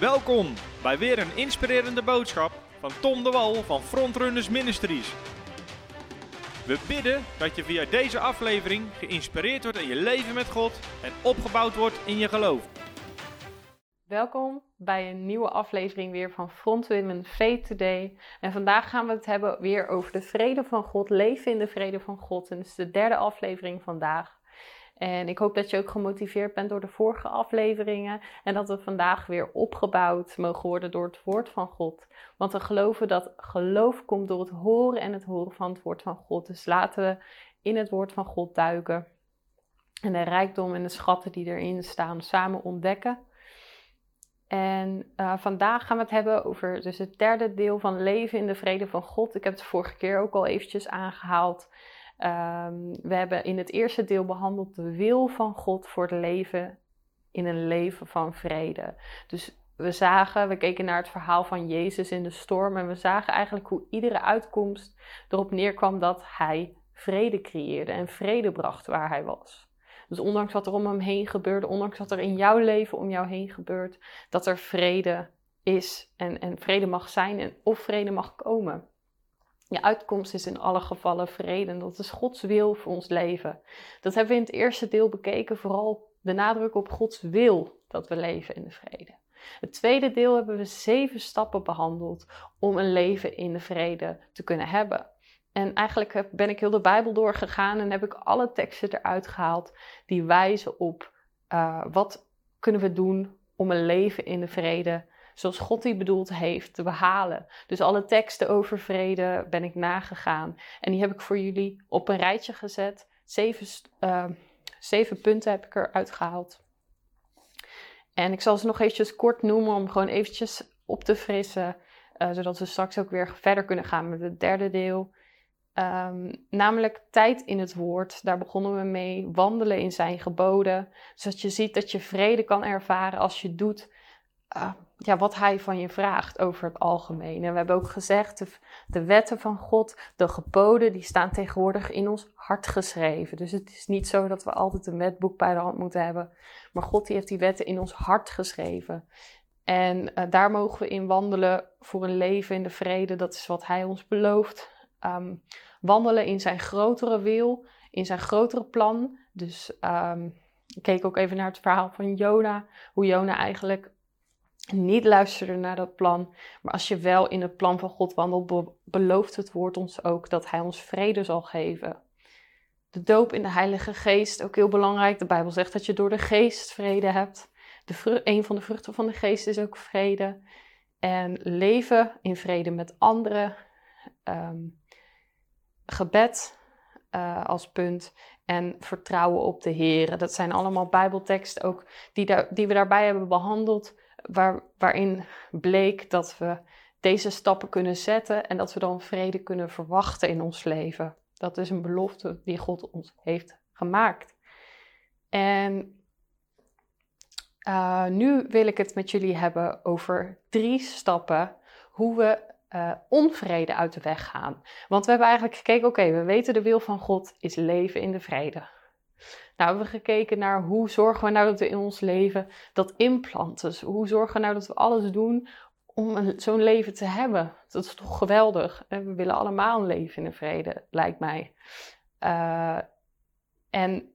Welkom bij weer een inspirerende boodschap van Tom de Wal van Frontrunners Ministries. We bidden dat je via deze aflevering geïnspireerd wordt in je leven met God en opgebouwd wordt in je geloof. Welkom bij een nieuwe aflevering weer van Front Women Faith Today. En vandaag gaan we het hebben weer over de vrede van God, leven in de vrede van God. En het is de derde aflevering vandaag. En ik hoop dat je ook gemotiveerd bent door de vorige afleveringen en dat we vandaag weer opgebouwd mogen worden door het woord van God. Want we geloven dat geloof komt door het horen en het horen van het woord van God. Dus laten we in het woord van God duiken en de rijkdom en de schatten die erin staan samen ontdekken. En uh, vandaag gaan we het hebben over dus het derde deel van leven in de vrede van God. Ik heb het vorige keer ook al eventjes aangehaald. Um, we hebben in het eerste deel behandeld de wil van God voor het leven in een leven van vrede. Dus we zagen, we keken naar het verhaal van Jezus in de storm en we zagen eigenlijk hoe iedere uitkomst erop neerkwam dat hij vrede creëerde en vrede bracht waar hij was. Dus ondanks wat er om hem heen gebeurde, ondanks wat er in jouw leven om jou heen gebeurt, dat er vrede is en, en vrede mag zijn en of vrede mag komen. Je uitkomst is in alle gevallen vrede en dat is Gods wil voor ons leven. Dat hebben we in het eerste deel bekeken, vooral de nadruk op Gods wil dat we leven in de vrede. Het tweede deel hebben we zeven stappen behandeld om een leven in de vrede te kunnen hebben. En eigenlijk ben ik heel de Bijbel doorgegaan en heb ik alle teksten eruit gehaald die wijzen op uh, wat kunnen we doen om een leven in de vrede zoals God die bedoeld heeft te behalen. Dus alle teksten over vrede ben ik nagegaan. En die heb ik voor jullie op een rijtje gezet. Zeven, uh, zeven punten heb ik eruit gehaald. En ik zal ze nog eventjes kort noemen om gewoon eventjes op te frissen. Uh, zodat we straks ook weer verder kunnen gaan met het derde deel. Um, namelijk tijd in het woord. Daar begonnen we mee. Wandelen in zijn geboden. Zodat je ziet dat je vrede kan ervaren als je doet uh, ja, wat hij van je vraagt over het algemeen. En we hebben ook gezegd, de, wetten van God, de geboden, die staan tegenwoordig in ons hart geschreven. Dus het is niet zo dat we altijd een wetboek bij de hand moeten hebben. Maar God die heeft die wetten in ons hart geschreven. En uh, daar mogen we in wandelen voor een leven in de vrede. Dat is wat hij ons belooft. Um, wandelen in zijn grotere wil, in zijn grotere plan. Dus um, ik keek ook even naar het verhaal van Jona. Hoe Jona eigenlijk niet luisteren naar dat plan. Maar als je wel in het plan van God wandelt, belooft het woord ons ook dat Hij ons vrede zal geven. De doop in de Heilige Geest, ook heel belangrijk. De Bijbel zegt dat je door de Geest vrede hebt. De een van de vruchten van de Geest is ook vrede. En leven in vrede met anderen. Um, gebed uh, als punt. En vertrouwen op de Heer. Dat zijn allemaal Bijbelteksten ook die, die we daarbij hebben behandeld waar, waarin bleek dat we deze stappen kunnen zetten en dat we dan vrede kunnen verwachten in ons leven. Dat is een belofte die God ons heeft gemaakt. En uh, nu wil ik het met jullie hebben over drie stappen hoe we uh, onvrede uit de weg gaan. Want we hebben eigenlijk gekeken, oké, we weten de wil van God is leven in de vrede. Nou, we hebben gekeken naar hoe zorgen we nou dat we in ons leven dat implanten. Dus hoe zorgen we nou dat we alles doen om zo'n leven te hebben. Dat is toch geweldig. We willen allemaal een leven in de vrede, lijkt mij. Uh, en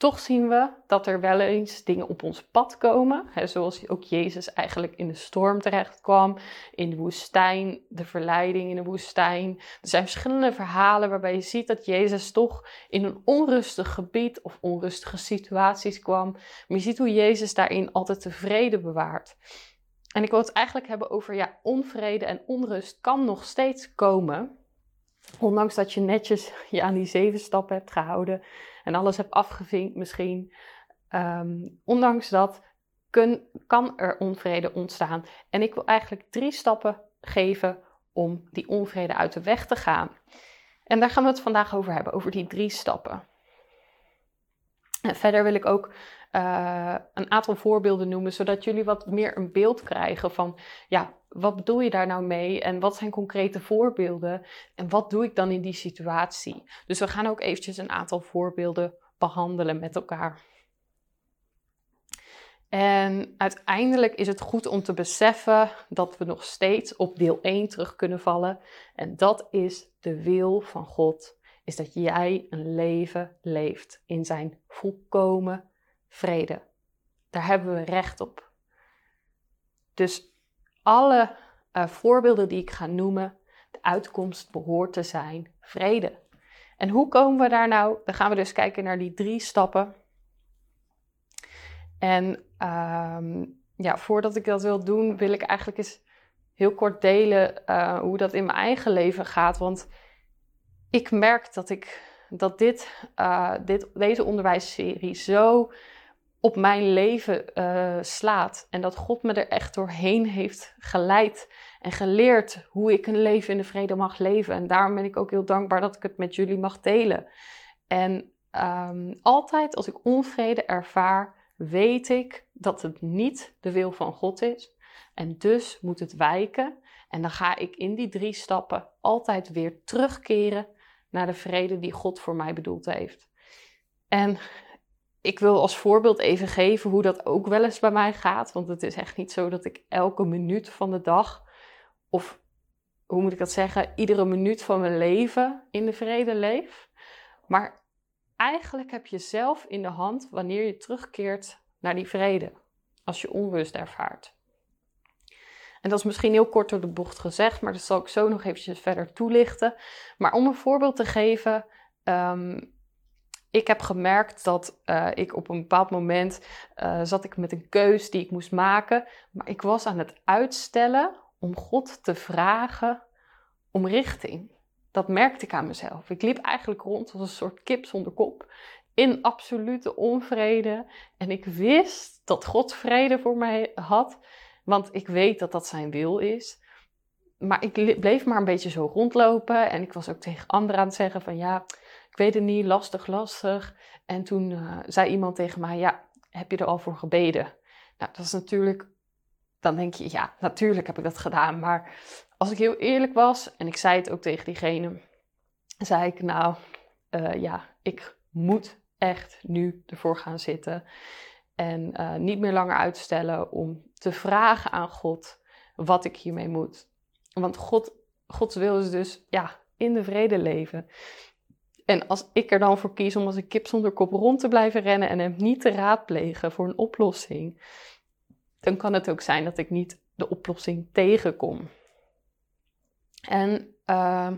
toch zien we dat er wel eens dingen op ons pad komen. Hè, zoals ook Jezus eigenlijk in de storm terecht kwam, in de woestijn, de verleiding in de woestijn. Er zijn verschillende verhalen waarbij je ziet dat Jezus toch in een onrustig gebied of onrustige situaties kwam. Maar je ziet hoe Jezus daarin altijd de vrede bewaart. En ik wil het eigenlijk hebben over ja, onvrede en onrust kan nog steeds komen. Ondanks dat je netjes je aan die zeven stappen hebt gehouden en alles hebt afgevinkt misschien. Um, ondanks dat kan er onvrede ontstaan. En ik wil eigenlijk drie stappen geven om die onvrede uit de weg te gaan. En daar gaan we het vandaag over hebben, over die drie stappen. En verder wil ik ook uh, een aantal voorbeelden noemen, zodat jullie wat meer een beeld krijgen van, ja, wat bedoel je daar nou mee en wat zijn concrete voorbeelden en wat doe ik dan in die situatie? Dus we gaan ook eventjes een aantal voorbeelden behandelen met elkaar. En uiteindelijk is het goed om te beseffen dat we nog steeds op deel 1 terug kunnen vallen. En dat is de wil van God. Is dat jij een leven leeft in zijn volkomen vrede. Daar hebben we recht op. Dus alle uh, voorbeelden die ik ga noemen, de uitkomst behoort te zijn vrede. En hoe komen we daar nou? Dan gaan we dus kijken naar die drie stappen. En um, ja, voordat ik dat wil doen, wil ik eigenlijk eens heel kort delen uh, hoe dat in mijn eigen leven gaat. Want ik merk dat, ik, dat dit, uh, dit, deze onderwijsserie zo op mijn leven uh, slaat. En dat God me er echt doorheen heeft geleid en geleerd hoe ik een leven in de vrede mag leven. En daarom ben ik ook heel dankbaar dat ik het met jullie mag delen. En um, altijd als ik onvrede ervaar, weet ik dat het niet de wil van God is. En dus moet het wijken. En dan ga ik in die drie stappen altijd weer terugkeren naar de vrede die God voor mij bedoeld heeft. En ik wil als voorbeeld even geven hoe dat ook wel eens bij mij gaat. Want het is echt niet zo dat ik elke minuut van de dag, of hoe moet ik dat zeggen, iedere minuut van mijn leven in de vrede leef. Maar eigenlijk heb je zelf in de hand wanneer je terugkeert naar die vrede. Als je onrust ervaart. En dat is misschien heel kort door de bocht gezegd, maar dat zal ik zo nog eventjes verder toelichten. Maar om een voorbeeld te geven, um, ik heb gemerkt dat uh, ik op een bepaald moment uh, zat ik met een keus die ik moest maken, maar ik was aan het uitstellen om God te vragen om richting. Dat merkte ik aan mezelf. Ik liep eigenlijk rond als een soort kip zonder kop, in absolute onvrede. En ik wist dat God vrede voor mij had, want ik weet dat dat zijn wil is. Maar ik bleef maar een beetje zo rondlopen en ik was ook tegen anderen aan het zeggen van ja, ik weet het niet, lastig, lastig. En toen uh, zei iemand tegen mij, ja, heb je er al voor gebeden? Nou, dat is natuurlijk, dan denk je, ja, natuurlijk heb ik dat gedaan. Maar als ik heel eerlijk was, en ik zei het ook tegen diegene, zei ik, nou, uh, ja, ik moet echt nu ervoor gaan zitten. En uh, niet meer langer uitstellen om te vragen aan God wat ik hiermee moet. Want God, Gods wil is dus, ja, in de vrede leven. En als ik er dan voor kies om als een kip zonder kop rond te blijven rennen en hem niet te raadplegen voor een oplossing, dan kan het ook zijn dat ik niet de oplossing tegenkom. En uh,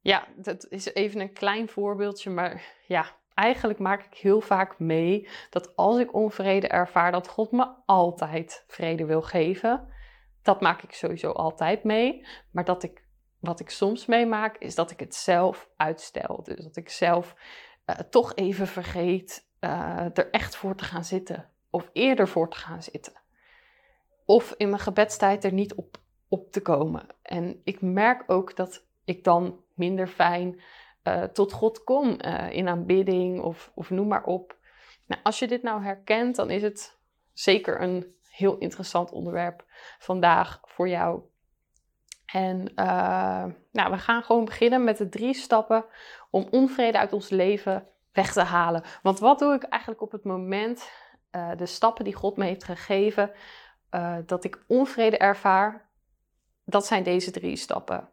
ja, dat is even een klein voorbeeldje, maar ja, eigenlijk maak ik heel vaak mee dat als ik onvrede ervaar, dat God me altijd vrede wil geven. Dat maak ik sowieso altijd mee, maar dat ik wat ik soms meemaak, is dat ik het zelf uitstel. Dus dat ik zelf uh, toch even vergeet uh, er echt voor te gaan zitten. Of eerder voor te gaan zitten. Of in mijn gebedstijd er niet op, op te komen. En ik merk ook dat ik dan minder fijn uh, tot God kom in aanbidding of, of noem maar op. Nou, als je dit nou herkent, dan is het zeker een heel interessant onderwerp vandaag voor jou. En uh, nou, we gaan gewoon beginnen met de drie stappen om onvrede uit ons leven weg te halen. Want wat doe ik eigenlijk op het moment, uh, de stappen die God me heeft gegeven, uh, dat ik onvrede ervaar? Dat zijn deze drie stappen.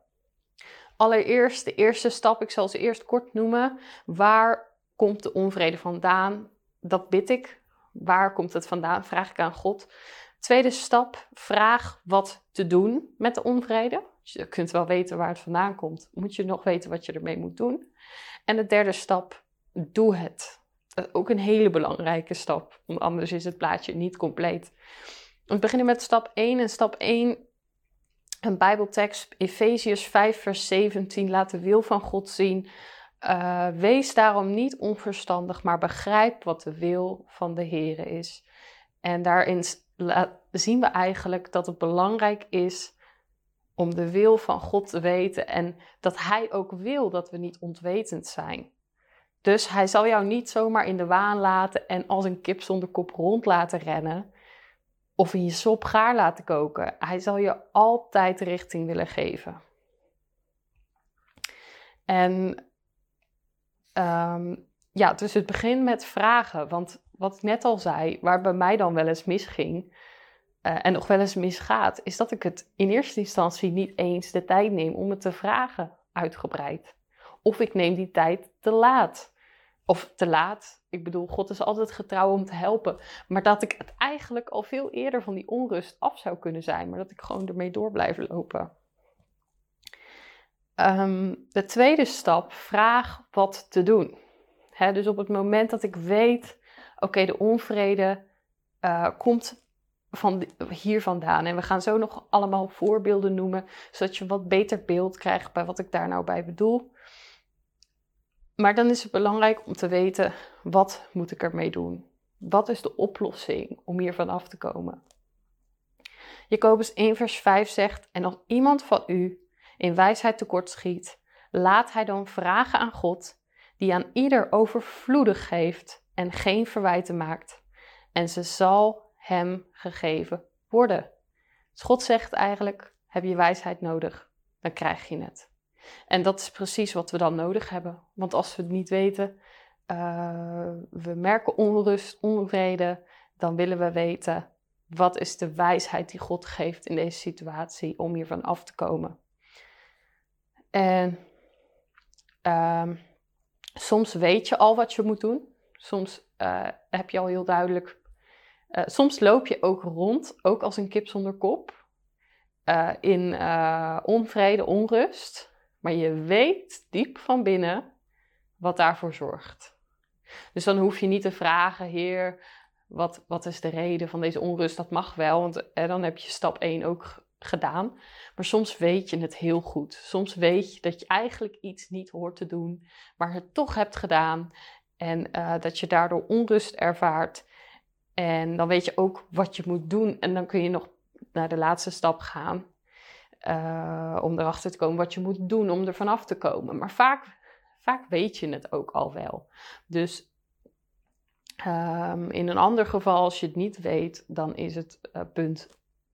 Allereerst, de eerste stap, ik zal ze eerst kort noemen. Waar komt de onvrede vandaan? Dat bid ik. Waar komt het vandaan? Vraag ik aan God. Tweede stap, vraag wat te doen met de onvrede. Je kunt wel weten waar het vandaan komt, moet je nog weten wat je ermee moet doen. En de derde stap, doe het. Dat is ook een hele belangrijke stap, want anders is het plaatje niet compleet. We beginnen met stap 1. En stap 1, een Bijbeltekst, Efeziërs 5, vers 17, laat de wil van God zien. Uh, wees daarom niet onverstandig, maar begrijp wat de wil van de Heer is. En daarin zien we eigenlijk dat het belangrijk is om de wil van God te weten en dat Hij ook wil dat we niet ontwetend zijn. Dus Hij zal jou niet zomaar in de waan laten en als een kip zonder kop rond laten rennen of in je sop gaar laten koken. Hij zal je altijd richting willen geven. En um, ja, dus het begint met vragen, want wat ik net al zei, waar bij mij dan wel eens misging uh, en nog wel eens misgaat, is dat ik het in eerste instantie niet eens de tijd neem om het te vragen uitgebreid. Of ik neem die tijd te laat. Of te laat. Ik bedoel, God is altijd getrouw om te helpen. Maar dat ik het eigenlijk al veel eerder van die onrust af zou kunnen zijn. Maar dat ik gewoon ermee door blijf lopen. Um, de tweede stap, vraag wat te doen. dus op het moment dat ik weet, oké, de onvrede uh, komt van hier vandaan. En we gaan zo nog allemaal voorbeelden noemen, zodat je wat beter beeld krijgt bij wat ik daar nou bij bedoel. Maar dan is het belangrijk om te weten, wat moet ik ermee doen? Wat is de oplossing om hier vanaf te komen? Jacobus 1 vers 5 zegt, en als iemand van u in wijsheid tekortschiet, laat hij dan vragen aan God, die aan ieder overvloedig geeft en geen verwijten maakt. En ze zal hem gegeven worden. Dus God zegt eigenlijk, heb je wijsheid nodig, dan krijg je het. En dat is precies wat we dan nodig hebben. Want als we het niet weten, uh, we merken onrust, onvrede, dan willen we weten wat is de wijsheid die God geeft in deze situatie om hiervan af te komen. En uh, soms weet je al wat je moet doen. Soms uh, heb je al heel duidelijk. Uh, soms loop je ook rond, ook als een kip zonder kop, uh, in onvrede, onrust. Maar je weet diep van binnen wat daarvoor zorgt. Dus dan hoef je niet te vragen, Heer, wat, wat is de reden van deze onrust? Dat mag wel, want dan heb je stap 1 ook gedaan. Maar soms weet je het heel goed. Soms weet je dat je eigenlijk iets niet hoort te doen, maar het toch hebt gedaan. En dat je daardoor onrust ervaart. En dan weet je ook wat je moet doen. En dan kun je nog naar de laatste stap gaan. Uh, om erachter te komen wat je moet doen om er vanaf te komen. Maar vaak, vaak weet je het ook al wel. Dus um, in een ander geval, als je het niet weet, dan is het uh, punt: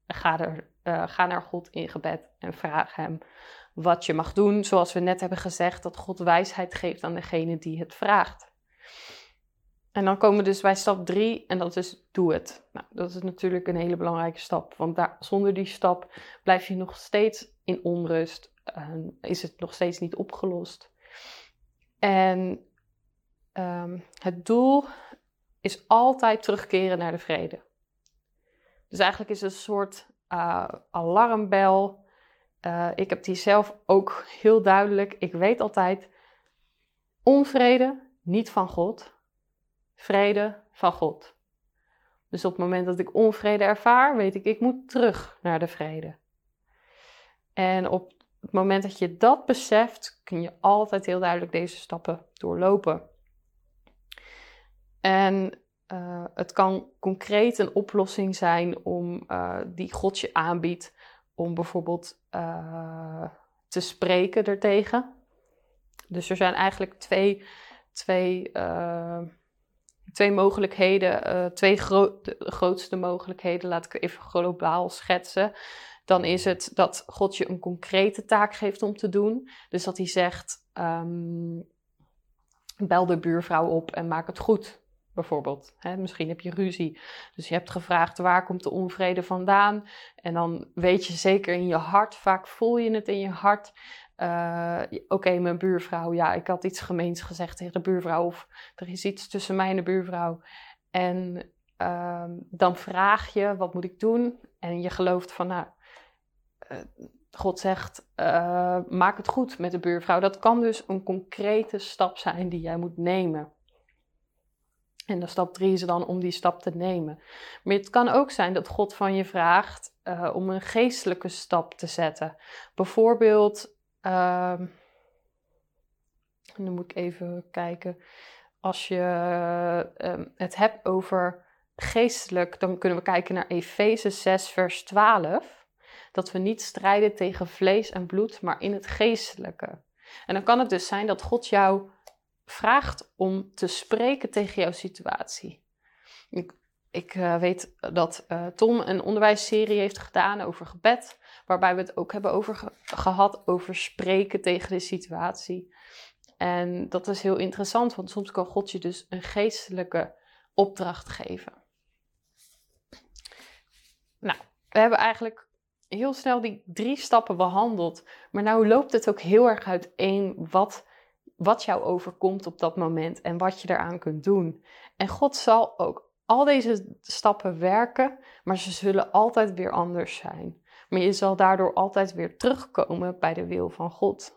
ga er uh, ga naar God in gebed en vraag Hem wat je mag doen. Zoals we net hebben gezegd, dat God wijsheid geeft aan degene die het vraagt. En dan komen we dus bij stap 3 en dat is doe het. Nou, dat is natuurlijk een hele belangrijke stap, want daar, zonder die stap blijf je nog steeds in onrust, uh, is het nog steeds niet opgelost. En um, het doel is altijd terugkeren naar de vrede. Dus eigenlijk is het een soort uh, alarmbel. Uh, ik heb die zelf ook heel duidelijk. Ik weet altijd: onvrede niet van God, vrede van God. Dus op het moment dat ik onvrede ervaar, weet ik, ik moet terug naar de vrede. En op het moment dat je dat beseft, kun je altijd heel duidelijk deze stappen doorlopen. En uh, het kan concreet een oplossing zijn om, uh, die God je aanbiedt om bijvoorbeeld uh, te spreken ertegen. Dus er zijn eigenlijk twee, twee, twee mogelijkheden, twee gro de grootste mogelijkheden, laat ik even globaal schetsen. Dan is het dat God je een concrete taak geeft om te doen. Dus dat hij zegt: um, bel de buurvrouw op en maak het goed bijvoorbeeld. Hè, misschien heb je ruzie. Dus je hebt gevraagd waar komt de onvrede vandaan. En dan weet je zeker in je hart, vaak voel je het in je hart. Uh, Oké, mijn buurvrouw, ja, ik had iets gemeens gezegd tegen de buurvrouw. Of er is iets tussen mij en de buurvrouw. En uh, dan vraag je, wat moet ik doen? En je gelooft van, nou, uh, God zegt, uh, maak het goed met de buurvrouw. Dat kan dus een concrete stap zijn die jij moet nemen. En de stap drie is dan om die stap te nemen. Maar het kan ook zijn dat God van je vraagt om een geestelijke stap te zetten. Bijvoorbeeld, uh, nu moet ik even kijken. Als je uh, het hebt over geestelijk, dan kunnen we kijken naar Efeze 6, vers 12. Dat we niet strijden tegen vlees en bloed, maar in het geestelijke. En dan kan het dus zijn dat God jou vraagt om te spreken tegen jouw situatie. Ik, ik uh, weet dat uh, Tom een onderwijsserie heeft gedaan over gebed, waarbij we het ook hebben over ge gehad over spreken tegen de situatie. En dat is heel interessant, want soms kan God je dus een geestelijke opdracht geven. Nou, we hebben eigenlijk heel snel die drie stappen behandeld. Maar nou loopt het ook heel erg uiteen wat, wat jou overkomt op dat moment en wat je eraan kunt doen. En God zal ook al deze stappen werken, maar ze zullen altijd weer anders zijn. Maar je zal daardoor altijd weer terugkomen bij de wil van God.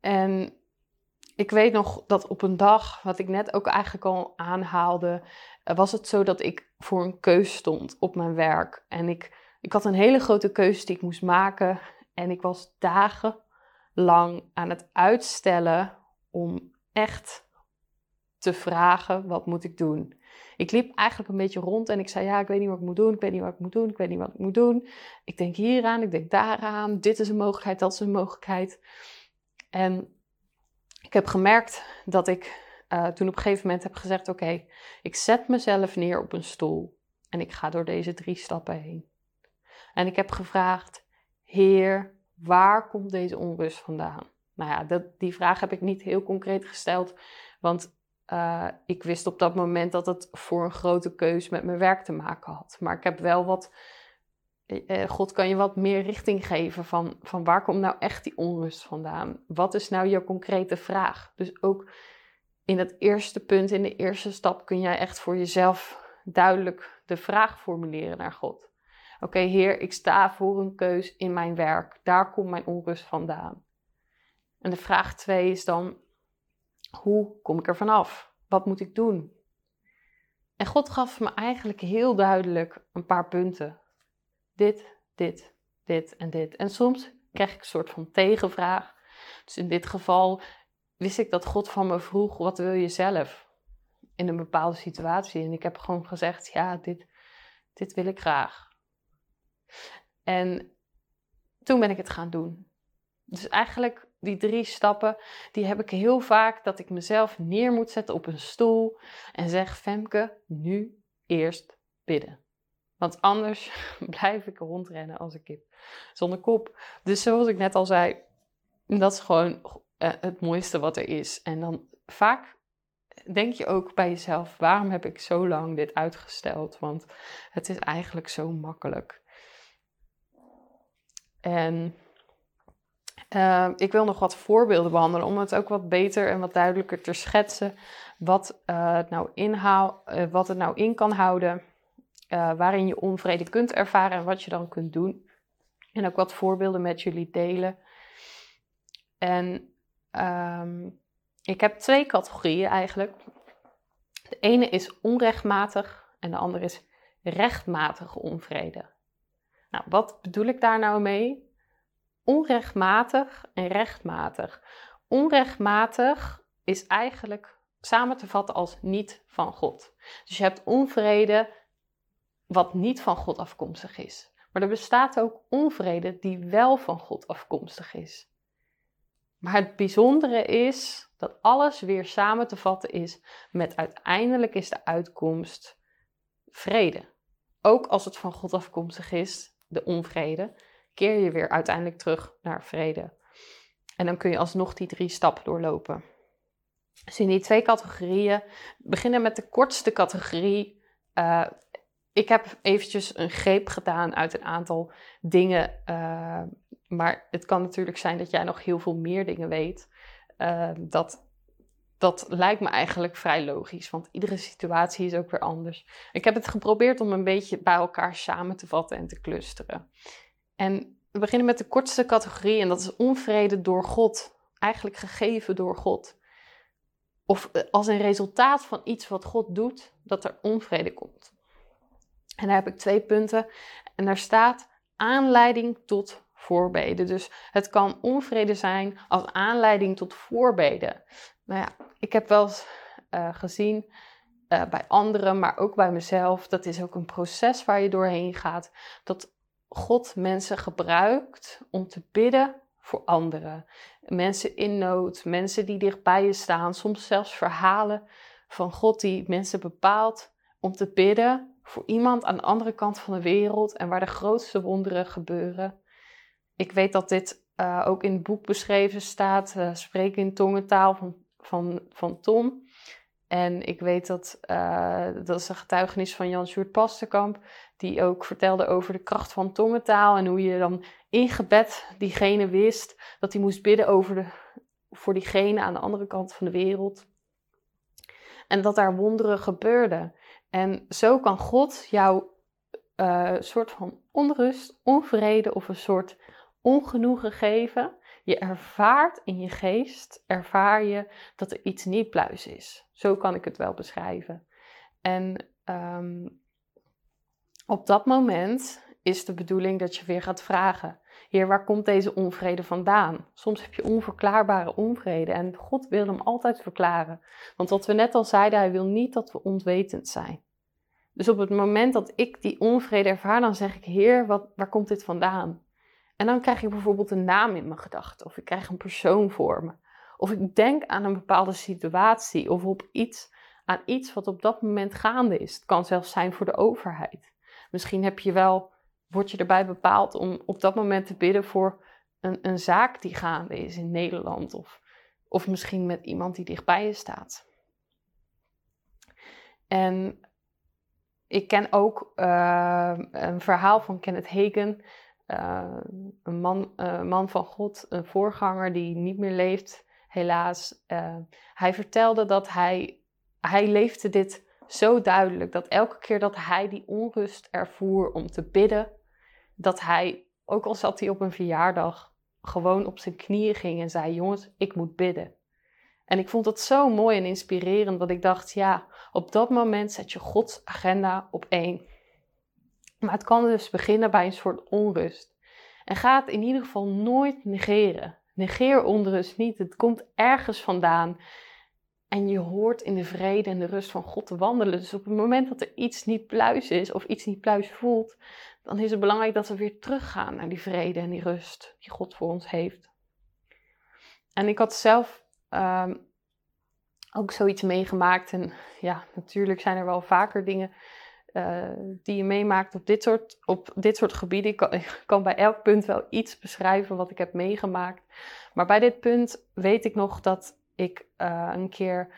En ik weet nog dat op een dag, wat ik net ook eigenlijk al aanhaalde, eh, was het zo dat ik voor een keus stond op mijn werk. En ik, ik had een hele grote keuze die ik moest maken. En ik was dagenlang aan het uitstellen om echt te vragen: wat moet ik doen? Ik liep eigenlijk een beetje rond en ik zei: Ja, ik weet niet wat ik moet doen, ik weet niet wat ik moet doen, ik weet niet wat ik moet doen. Ik denk hieraan, ik denk daaraan, dit is een mogelijkheid, dat is een mogelijkheid. En ik heb gemerkt dat ik uh, toen op een gegeven moment heb gezegd: Oké, ik zet mezelf neer op een stoel en ik ga door deze drie stappen heen. En ik heb gevraagd: Heer, waar komt deze onrust vandaan? Nou ja, dat, die vraag heb ik niet heel concreet gesteld, want uh, ik wist op dat moment dat het voor een grote keus met mijn werk te maken had. Maar ik heb wel wat. Uh, God kan je wat meer richting geven van, van waar komt nou echt die onrust vandaan? Wat is nou jouw concrete vraag? Dus ook in het eerste punt, in de eerste stap, kun jij echt voor jezelf duidelijk de vraag formuleren naar God. Oké, Heer, ik sta voor een keus in mijn werk. Daar komt mijn onrust vandaan. En de vraag twee is dan: hoe kom ik er vanaf? Wat moet ik doen? En God gaf me eigenlijk heel duidelijk een paar punten. Dit, dit, dit en dit. En soms krijg ik een soort van tegenvraag. Dus in dit geval wist ik dat God van me vroeg: wat wil je zelf in een bepaalde situatie? En ik heb gewoon gezegd: ja, dit, dit wil ik graag. En toen ben ik het gaan doen. Dus eigenlijk die drie stappen, die heb ik heel vaak dat ik mezelf neer moet zetten op een stoel en zeg: Femke, nu eerst bidden. Want anders blijf ik rondrennen als een kip zonder kop. Dus zoals ik net al zei, dat is gewoon eh, het mooiste wat er is. En dan vaak denk je ook bij jezelf: waarom heb ik zo lang dit uitgesteld? Want het is eigenlijk zo makkelijk. En uh, ik wil nog wat voorbeelden behandelen om het ook wat beter en wat duidelijker te schetsen wat, het, nou inhoud, uh, wat het nou in kan houden, waarin je onvrede kunt ervaren en wat je dan kunt doen. En ook wat voorbeelden met jullie delen. En um, ik heb twee categorieën eigenlijk. De ene is onrechtmatig en de andere is rechtmatige onvrede. Nou, wat bedoel ik daar nou mee? Onrechtmatig en rechtmatig. Onrechtmatig is eigenlijk samen te vatten als niet van God. Dus je hebt onvrede wat niet van God afkomstig is. Maar er bestaat ook onvrede die wel van God afkomstig is. Maar het bijzondere is dat alles weer samen te vatten is met uiteindelijk is de uitkomst vrede. Ook als het van God afkomstig is, de onvrede, keer je weer uiteindelijk terug naar vrede. En dan kun je alsnog die drie stappen doorlopen. Dus in die twee categorieën, beginnen met de kortste categorie. Uh, ik heb eventjes een greep gedaan uit een aantal dingen. Uh, maar het kan natuurlijk zijn dat jij nog heel veel meer dingen weet. Uh, dat, dat lijkt me eigenlijk vrij logisch, want iedere situatie is ook weer anders. Ik heb het geprobeerd om een beetje bij elkaar samen te vatten en te clusteren. En we beginnen met de kortste categorie en dat is onvrede door God. Eigenlijk gegeven door God. Of eh, als een resultaat van iets wat God doet, dat er onvrede komt. En daar heb ik twee punten. En daar staat aanleiding tot voorbeden. Dus het kan onvrede zijn als aanleiding tot voorbeden. Nou ja, ik heb wel eens uh, gezien uh, bij anderen, maar ook bij mezelf. Dat is ook een proces waar je doorheen gaat. Dat God mensen gebruikt om te bidden voor anderen. Mensen in nood, mensen die dichtbij je staan, soms zelfs verhalen van God die mensen bepaalt om te bidden voor iemand aan de andere kant van de wereld en waar de grootste wonderen gebeuren. Ik weet dat dit uh, ook in het boek beschreven staat, uh, spreken in tongentaal van, van, van Tom. En ik weet dat, uh, dat is een getuigenis van Jan Sjoerd Pasterkamp, die ook vertelde over de kracht van tongentaal en hoe je dan in gebed diegene wist dat hij moest bidden over de, voor diegene aan de andere kant van de wereld. En dat daar wonderen gebeurden. En zo kan God jou uh, een soort van onrust, onvrede of een soort ongenoegen geven. Je ervaart in je geest, ervaar je dat er iets niet pluis is. Zo kan ik het wel beschrijven. En um, op dat moment is de bedoeling dat je weer gaat vragen: Heer, waar komt deze onvrede vandaan? Soms heb je onverklaarbare onvrede en God wil hem altijd verklaren. Want wat we net al zeiden, hij wil niet dat we onwetend zijn. Dus op het moment dat ik die onvrede ervaar, dan zeg ik: Heer, wat, waar komt dit vandaan? En dan krijg ik bijvoorbeeld een naam in mijn gedachten, of ik krijg een persoon voor me. Of ik denk aan een bepaalde situatie, of op iets, aan iets wat op dat moment gaande is. Het kan zelfs zijn voor de overheid. Misschien heb je wel, word je erbij bepaald om op dat moment te bidden voor een, een zaak die gaande is in Nederland. Of, of misschien met iemand die dichtbij je staat. En ik ken ook uh, een verhaal van Kenneth Hagen, uh, een man, uh, man van God, een voorganger die niet meer leeft, helaas. hij vertelde dat hij, hij leefde dit zo duidelijk dat elke keer dat hij die onrust ervoer om te bidden, dat hij, ook al zat hij op een verjaardag, gewoon op zijn knieën ging en zei: Jongens, ik moet bidden. En ik vond het zo mooi en inspirerend dat ik dacht: ja, op dat moment zet je Gods agenda op één. Maar het kan dus beginnen bij een soort onrust. En ga het in ieder geval nooit negeren. Negeer onrust niet. Het komt ergens vandaan. En je hoort in de vrede en de rust van God te wandelen. Dus op het moment dat er iets niet pluis is of iets niet pluis voelt, dan is het belangrijk dat we weer teruggaan naar die vrede en die rust die God voor ons heeft. En ik had zelf um, ook zoiets meegemaakt. En ja, natuurlijk zijn er wel vaker dingen uh, die je meemaakt op dit soort, op dit soort gebieden. Ik kan, ik kan, bij elk punt wel iets beschrijven wat ik heb meegemaakt. Maar bij dit punt weet ik nog dat ik uh, een keer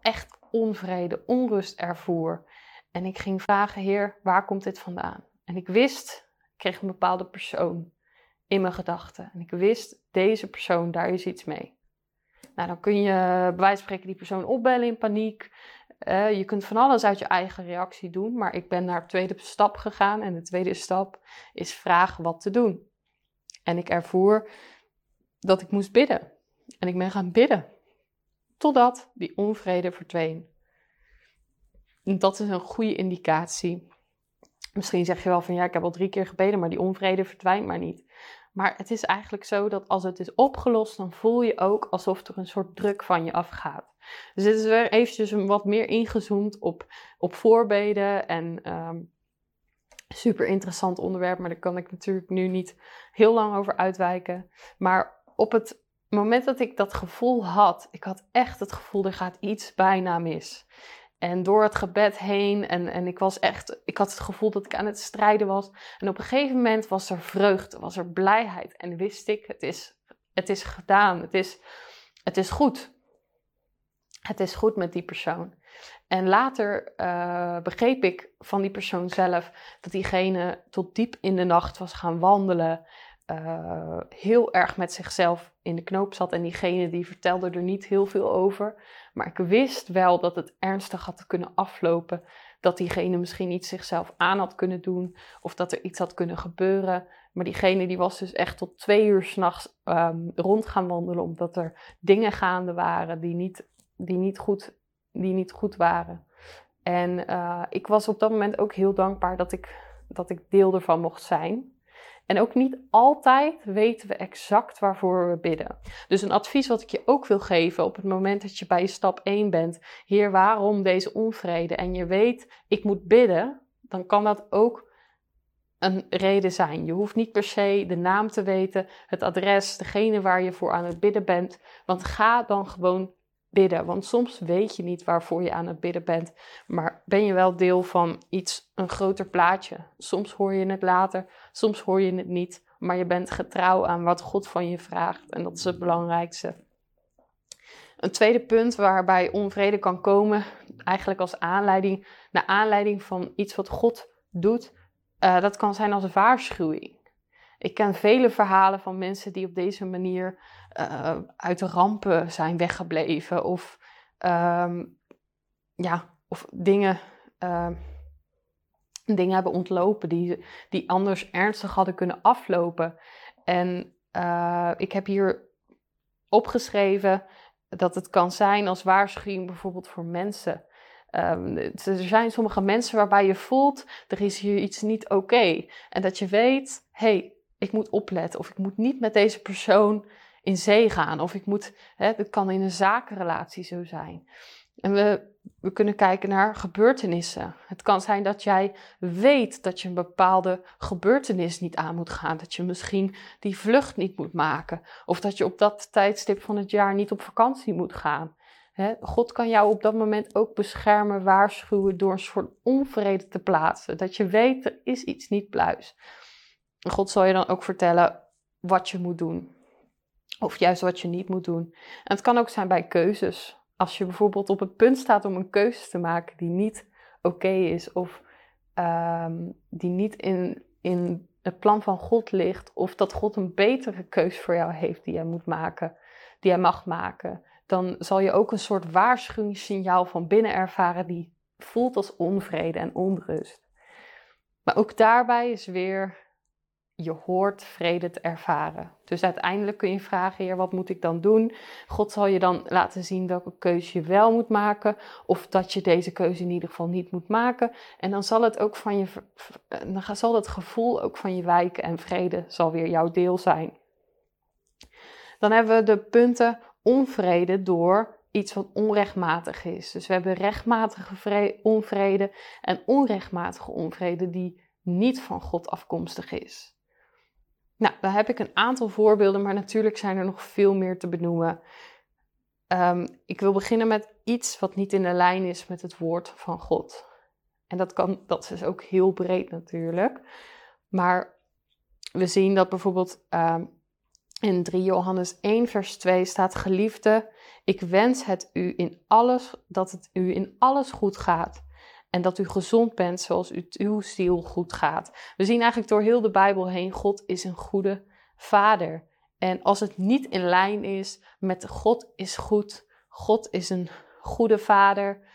echt onvrede, onrust ervoer. En ik ging vragen, Heer, waar komt dit vandaan? En ik wist, ik kreeg een bepaalde persoon in mijn gedachten. En ik wist, deze persoon, daar is iets mee. Nou, dan kun je bij wijze van spreken die persoon opbellen in paniek. Uh, je kunt van alles uit je eigen reactie doen, maar ik ben naar de tweede stap gegaan. En de tweede stap is vragen wat te doen. En ik ervoer dat ik moest bidden. En ik ben gaan bidden totdat die onvrede verdween. Dat is een goede indicatie. Misschien zeg je wel van ja, ik heb al drie keer gebeden, maar die onvrede verdwijnt maar niet. Maar het is eigenlijk zo dat als het is opgelost, dan voel je ook alsof er een soort druk van je afgaat. Dus dit is weer eventjes wat meer ingezoomd op, op voorbeden en um, super interessant onderwerp, maar daar kan ik natuurlijk nu niet heel lang over uitwijken. Maar op het moment dat ik dat gevoel had, ik had echt het gevoel, er gaat iets bijna mis. En door het gebed heen, en, en ik was echt, ik had het gevoel dat ik aan het strijden was. En op een gegeven moment was er vreugde, was er blijheid. En wist ik, het is, het is gedaan, het is, het is goed. Het is goed met die persoon. En later uh, begreep ik van die persoon zelf dat diegene tot diep in de nacht was gaan wandelen uh, heel erg met zichzelf in de knoop zat. En diegene die vertelde er niet heel veel over. Maar ik wist wel dat het ernstig had kunnen aflopen. Dat diegene misschien iets zichzelf aan had kunnen doen. Of dat er iets had kunnen gebeuren. Maar diegene die was dus echt tot twee uur s'nachts um, rond gaan wandelen. Omdat er dingen gaande waren die niet, die niet, goed, die niet goed waren. En uh, ik was op dat moment ook heel dankbaar dat ik, dat ik deel ervan mocht zijn. En ook niet altijd weten we exact waarvoor we bidden. Dus een advies wat ik je ook wil geven op het moment dat je bij stap 1 bent. Heer, waarom deze onvrede? En je weet, ik moet bidden. Dan kan dat ook een reden zijn. Je hoeft niet per se de naam te weten, het adres, degene waar je voor aan het bidden bent. Want ga dan gewoon bidden. Want soms weet je niet waarvoor je aan het bidden bent, maar ben je wel deel van iets, een groter plaatje. Soms hoor je het later, soms hoor je het niet, maar je bent getrouw aan wat God van je vraagt en dat is het belangrijkste. Een tweede punt waarbij onvrede kan komen, eigenlijk als aanleiding, naar aanleiding van iets wat God doet, uh, dat kan zijn als waarschuwing. Ik ken vele verhalen van mensen die op deze manier uh, uit de rampen zijn weggebleven of, um, ja, of dingen, uh, dingen hebben ontlopen die, die anders ernstig hadden kunnen aflopen. En uh, ik heb hier opgeschreven dat het kan zijn als waarschuwing bijvoorbeeld voor mensen. Um, er zijn sommige mensen waarbij je voelt, er is hier iets niet oké. En dat je weet, hé, hey, ik moet opletten of ik moet niet met deze persoon in zee gaan. Of ik moet, hè, kan in een zakenrelatie zo zijn. En we, we kunnen kijken naar gebeurtenissen. Het kan zijn dat jij weet dat je een bepaalde gebeurtenis niet aan moet gaan. Dat je misschien die vlucht niet moet maken. Of dat je op dat tijdstip van het jaar niet op vakantie moet gaan. God kan jou op dat moment ook beschermen, waarschuwen door een soort onvrede te plaatsen. Dat je weet, er is iets niet pluis. God zal je dan ook vertellen wat je moet doen. Of juist wat je niet moet doen. En het kan ook zijn bij keuzes. Als je bijvoorbeeld op het punt staat om een keuze te maken die niet oké is, of um, die niet in, in het plan van God ligt, of dat God een betere keus voor jou heeft die jij moet maken, die jij mag maken, dan zal je ook een soort waarschuwingssignaal van binnen ervaren die voelt als onvrede en onrust. Maar ook daarbij is weer je hoort vrede te ervaren. Dus uiteindelijk kun je vragen, Heer, wat moet ik dan doen? God zal je dan laten zien welke keuze je wel moet maken, of dat je deze keuze in ieder geval niet moet maken. En dan zal het ook van je, dan zal het gevoel ook van je wijken en vrede zal weer jouw deel zijn. Dan hebben we de punten onvrede door iets wat onrechtmatig is. Dus we hebben rechtmatige onvrede en onrechtmatige onvrede die niet van God afkomstig is. Nou, daar heb ik een aantal voorbeelden, maar natuurlijk zijn er nog veel meer te benoemen. Um, ik wil beginnen met iets wat niet in de lijn is met het woord van God. En dat, kan, dat is ook heel breed natuurlijk. Maar we zien dat bijvoorbeeld um, in 3 Johannes 1, vers 2 staat: Geliefde, ik wens het u in alles, dat het u in alles goed gaat en dat u gezond bent zoals u, uw ziel goed gaat. We zien eigenlijk door heel de Bijbel heen, God is een goede vader. En als het niet in lijn is met God is goed, God is een goede vader,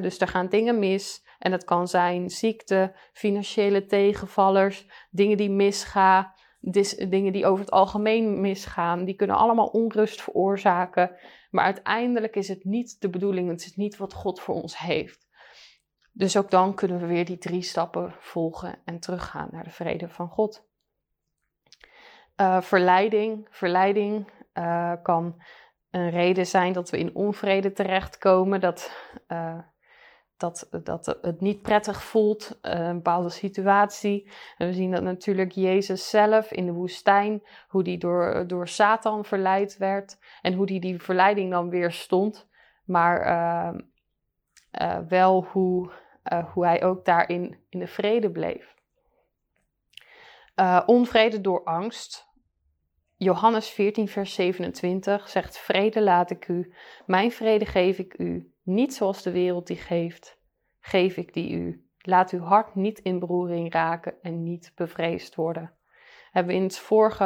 dus er gaan dingen mis. En dat kan zijn ziekte, financiële tegenvallers, dingen die misgaan, dingen die over het algemeen misgaan. Die kunnen allemaal onrust veroorzaken. Maar uiteindelijk is het niet de bedoeling, het is niet wat God voor ons heeft. Dus ook dan kunnen we weer die drie stappen volgen en teruggaan naar de vrede van God. Uh, verleiding. Verleiding uh, kan een reden zijn dat we in onvrede terechtkomen, dat, uh, dat, dat het niet prettig voelt, een bepaalde situatie. En we zien dat natuurlijk Jezus zelf in de woestijn, hoe die door, door Satan verleid werd en hoe die die verleiding dan weer stond. Maar uh, wel hoe, uh, hoe hij ook daarin in de vrede bleef. Uh, onvrede door angst. Johannes 14, vers 27 zegt: Vrede laat ik u, mijn vrede geef ik u, niet zoals de wereld die geeft, geef ik die u. Laat uw hart niet in beroering raken en niet bevreesd worden. Hebben we in het vorige,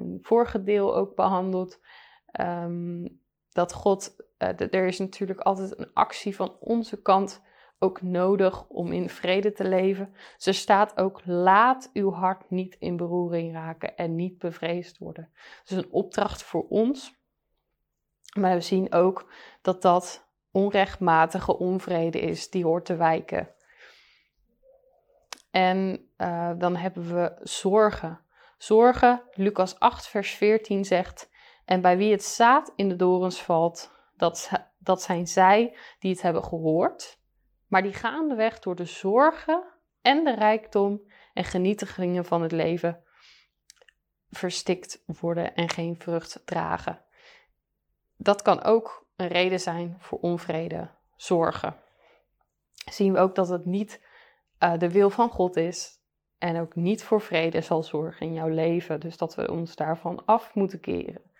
in het vorige deel ook behandeld. Um, dat God er is natuurlijk altijd een actie van onze kant ook nodig om in vrede te leven. Ze staat ook: laat uw hart niet in beroering raken en niet bevreesd worden. Dus een opdracht voor ons. Maar we zien ook dat dat onrechtmatige onvrede is, die hoort te wijken. En uh, dan hebben we zorgen. Zorgen, Lucas 8, vers 14 zegt: En bij wie het zaad in de dorens valt, dat, dat zijn zij die het hebben gehoord, maar die gaandeweg door de zorgen en de rijkdom en genietigingen van het leven verstikt worden en geen vrucht dragen. Dat kan ook een reden zijn voor onvrede, zorgen. Zien we ook dat het niet uh, de wil van God is en ook niet voor vrede zal zorgen in jouw leven. Dus dat we ons daarvan af moeten keren.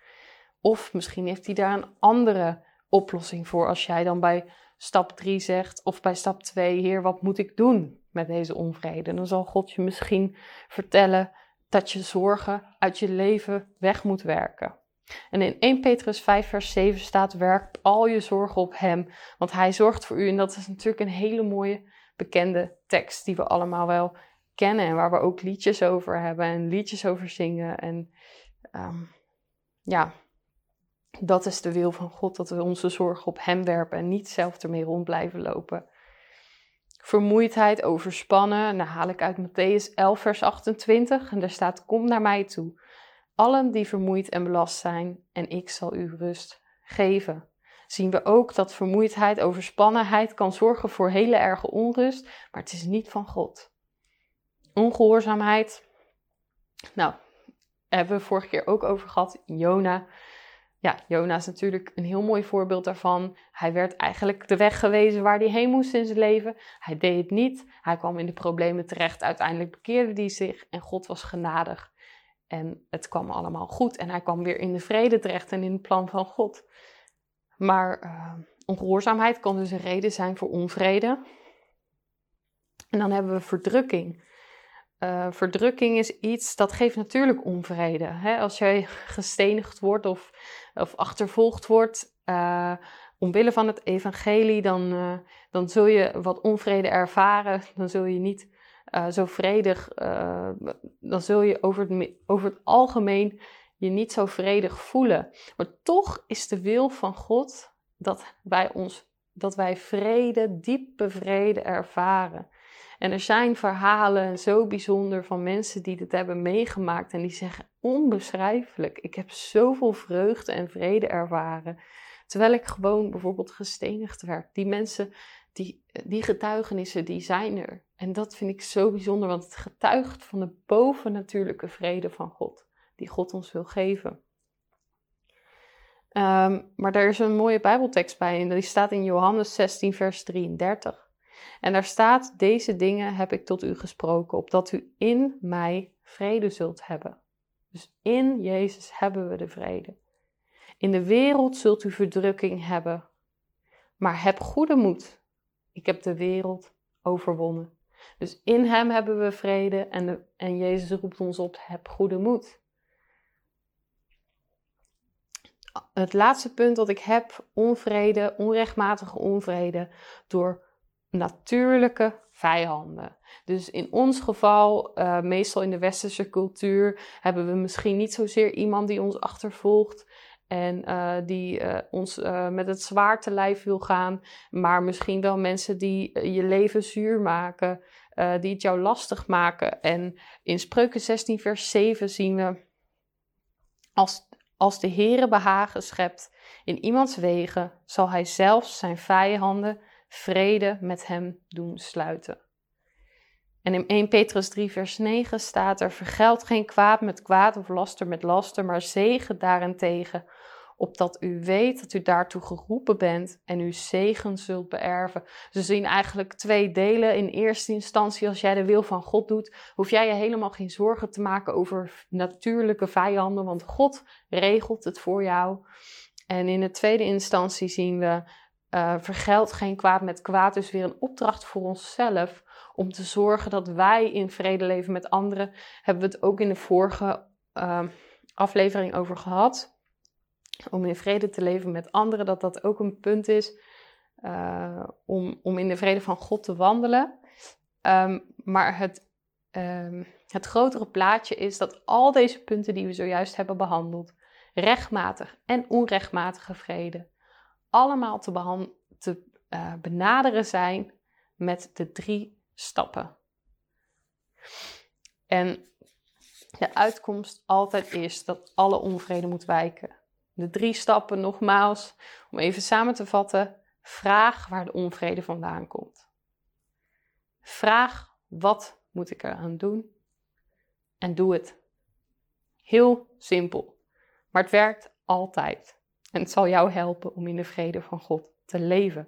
Of misschien heeft hij daar een andere oplossing voor als jij dan bij stap 3 zegt of bij stap 2, Heer, wat moet ik doen met deze onvrede? Dan zal God je misschien vertellen dat je zorgen uit je leven weg moet werken. En in 1 Petrus 5, vers 7 staat: Werk al je zorgen op Hem, want Hij zorgt voor u. En dat is natuurlijk een hele mooie, bekende tekst die we allemaal wel kennen en waar we ook liedjes over hebben en liedjes over zingen. En um, ja, dat is de wil van God, dat we onze zorgen op Hem werpen en niet zelf ermee rond blijven lopen. Vermoeidheid, overspannen, nou haal ik uit Matthäus 11, vers 28 en daar staat: Kom naar mij toe, allen die vermoeid en belast zijn, en ik zal u rust geven. Zien we ook dat vermoeidheid, overspannenheid kan zorgen voor hele erge onrust, maar het is niet van God. Ongehoorzaamheid, nou, hebben we vorige keer ook over gehad. Jona ja, Jona is natuurlijk een heel mooi voorbeeld daarvan. Hij werd eigenlijk de weg gewezen waar hij heen moest in zijn leven. Hij deed het niet. Hij kwam in de problemen terecht. Uiteindelijk bekeerde hij zich en God was genadig. En het kwam allemaal goed. En hij kwam weer in de vrede terecht en in het plan van God. Maar uh, ongehoorzaamheid kan dus een reden zijn voor onvrede. En dan hebben we verdrukking. Uh, verdrukking is iets dat geeft natuurlijk onvrede. Hè? Als jij gestenigd wordt of, of achtervolgd wordt uh, omwille van het evangelie, dan, uh, dan zul je wat onvrede ervaren. Dan zul je niet zo vredig, dan zul je over het, over het algemeen je niet zo vredig voelen. Maar toch is de wil van God dat wij, ons, dat wij vrede, diepe vrede ervaren. En er zijn verhalen zo bijzonder van mensen die dit hebben meegemaakt en die zeggen onbeschrijfelijk. Ik heb zoveel vreugde en vrede ervaren. Terwijl ik gewoon bijvoorbeeld gestenigd werd. Die mensen, die, die getuigenissen, die zijn er. En dat vind ik zo bijzonder, want het getuigt van de bovennatuurlijke vrede van God, die God ons wil geven. Um, maar daar is een mooie Bijbeltekst bij en die staat in Johannes 16, vers 33. En daar staat: Deze dingen heb ik tot u gesproken, opdat u in mij vrede zult hebben. Dus in Jezus hebben we de vrede. In de wereld zult u verdrukking hebben, maar heb goede moed. Ik heb de wereld overwonnen. Dus in Hem hebben we vrede en, en Jezus roept ons op: heb goede moed. Het laatste punt dat ik heb: onvrede, onrechtmatige onvrede, door natuurlijke vijanden. Dus in ons geval, uh, meestal in de westerse cultuur, hebben we misschien niet zozeer iemand die ons achtervolgt en uh, die uh, ons met het zwaar te lijf wil gaan, maar misschien wel mensen die je leven zuur maken, die het jou lastig maken. En in Spreuken 16, vers 7 zien we, als, als de Heere behagen schept in iemands wegen, zal hij zelfs zijn vijanden vrede met hem doen sluiten. En in 1 Petrus 3, vers 9 staat er: Vergeld geen kwaad met kwaad of laster met laster, maar zegen daarentegen, opdat u weet dat u daartoe geroepen bent en uw zegen zult beërven. Ze zien eigenlijk twee delen. In eerste instantie, als jij de wil van God doet, hoef jij je helemaal geen zorgen te maken over natuurlijke vijanden, want God regelt het voor jou. En in de tweede instantie zien we uh, vergeld geen kwaad met kwaad. Dus weer een opdracht voor onszelf om te zorgen dat wij in vrede leven met anderen. Hebben we het ook in de vorige uh, aflevering over gehad. Om in vrede te leven met anderen, dat dat ook een punt is uh, om, om in de vrede van God te wandelen. Um, maar het, um, het grotere plaatje is dat al deze punten die we zojuist hebben behandeld, rechtmatig en onrechtmatige vrede, allemaal te, te uh, benaderen zijn met de drie stappen. En de uitkomst altijd is dat alle onvrede moet wijken. De drie stappen nogmaals, om even samen te vatten. Vraag waar de onvrede vandaan komt. Vraag wat moet ik eraan doen en doe het. Heel simpel, maar het werkt altijd. En het zal jou helpen om in de vrede van God te leven.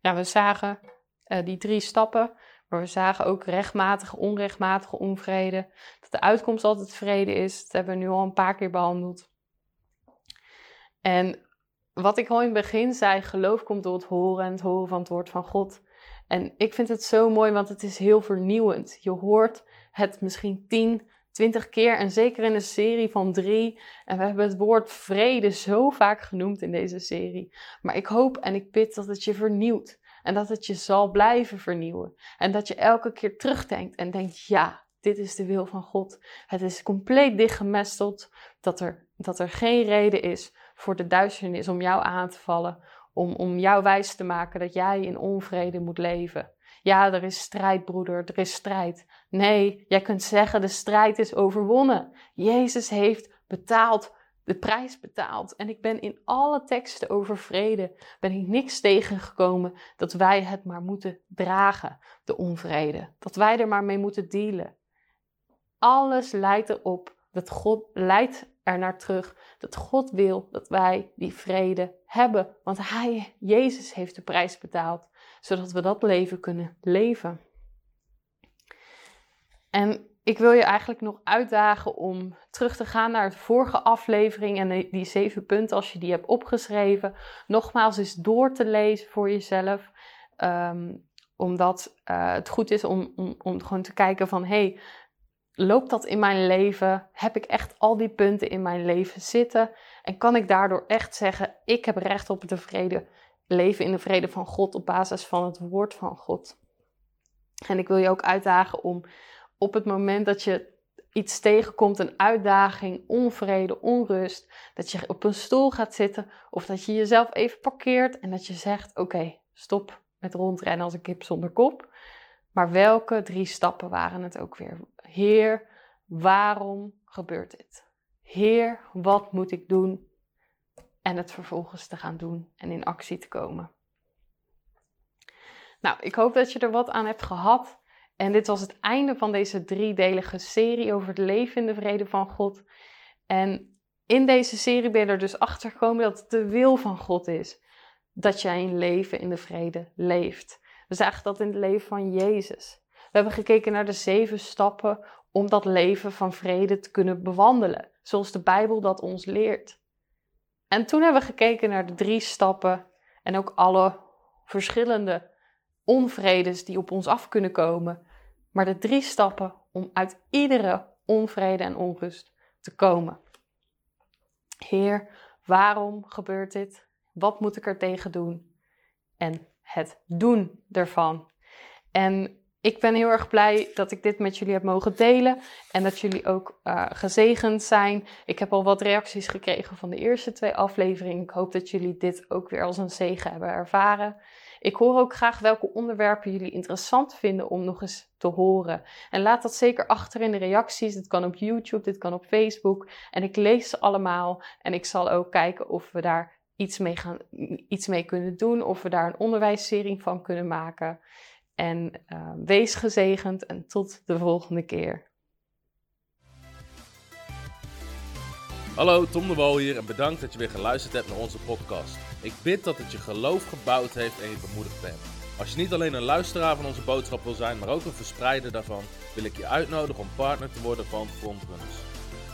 Ja, we zagen uh, die drie stappen, Maar we zagen ook rechtmatige, onrechtmatige onvrede. Dat de uitkomst altijd vrede is. Dat hebben we nu al een paar keer behandeld. En wat ik al in het begin zei, geloof komt door het horen en het horen van het woord van God. En ik vind het zo mooi, want het is heel vernieuwend. Je hoort het misschien 10, 20 keer en zeker in een serie van drie. En we hebben het woord vrede zo vaak genoemd in deze serie. Maar ik hoop en ik bid dat het je vernieuwt. En dat het je zal blijven vernieuwen. En dat je elke keer terugdenkt en denkt: ja, dit is de wil van God. Het is compleet dichtgemesteld. Dat er, dat er geen reden is voor de duisternis om jou aan te vallen. Om, om jou wijs te maken dat jij in onvrede moet leven. Ja, er is strijd, broeder, er is strijd. Nee, jij kunt zeggen: de strijd is overwonnen. Jezus heeft betaald de prijs betaald. En ik ben in alle teksten over vrede, ben ik niks tegengekomen dat wij het maar moeten dragen, de onvrede. Dat wij er maar mee moeten dealen. Alles leidt erop dat God leidt er naar terug dat God wil dat wij die vrede hebben. Want Hij, Jezus, heeft de prijs betaald, zodat we dat leven kunnen leven. En ik wil je eigenlijk nog uitdagen om terug te gaan naar de vorige aflevering en die zeven punten, als je die hebt opgeschreven, nogmaals eens door te lezen voor jezelf. Ehm, omdat uh, het goed is om, om, om gewoon te kijken van, hey, loopt dat in mijn leven? Heb ik echt al die punten in mijn leven zitten? En kan ik daardoor echt zeggen, ik heb recht op de vrede, leven in de vrede van God op basis van het woord van God? En ik wil je ook uitdagen om op het moment dat je iets tegenkomt, een uitdaging, onvrede, onrust, dat je op een stoel gaat zitten of dat je jezelf even parkeert en dat je zegt: Oké, stop met rondrennen als een kip zonder kop. Maar welke drie stappen waren het ook weer? Heer, waarom gebeurt dit? Heer, wat moet ik doen? En het vervolgens te gaan doen en in actie te komen. Nou, ik hoop dat je er wat aan hebt gehad. En dit was het einde van deze driedelige serie over het leven in de vrede van God. En in deze serie ben je er dus achter gekomen dat het de wil van God is dat jij een leven in de vrede leeft. We zagen dat in het leven van Jezus. We hebben gekeken naar de zeven stappen om dat leven van vrede te kunnen bewandelen, zoals de Bijbel dat ons leert. En toen hebben we gekeken naar de drie stappen en ook alle verschillende onvredes die op ons af kunnen komen maar de drie stappen om uit iedere onvrede en onrust te komen. Heer, waarom gebeurt dit? Wat moet ik er tegen doen? En het doen ervan. En ik ben heel erg blij dat ik dit met jullie heb mogen delen en dat jullie ook uh, gezegend zijn. Ik heb al wat reacties gekregen van de eerste twee afleveringen. Ik hoop dat jullie dit ook weer als een zegen hebben ervaren. Ik hoor ook graag welke onderwerpen jullie interessant vinden om nog eens te horen. En laat dat zeker achter in de reacties. Dit kan op YouTube, dit kan op Facebook. En ik lees ze allemaal. En ik zal ook kijken of we daar iets mee, gaan, iets mee kunnen doen. Of we daar een onderwijsserie van kunnen maken. En uh, wees gezegend en tot de volgende keer. Hallo, Tom de Wol hier en bedankt dat je weer geluisterd hebt naar onze podcast. Ik bid dat het je geloof gebouwd heeft en je bemoedigd bent. Als je niet alleen een luisteraar van onze boodschap wil zijn, maar ook een verspreider daarvan, wil ik je uitnodigen om partner te worden van Frontrunners.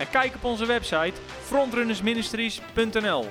en kijk op onze website frontrunnersministries.nl.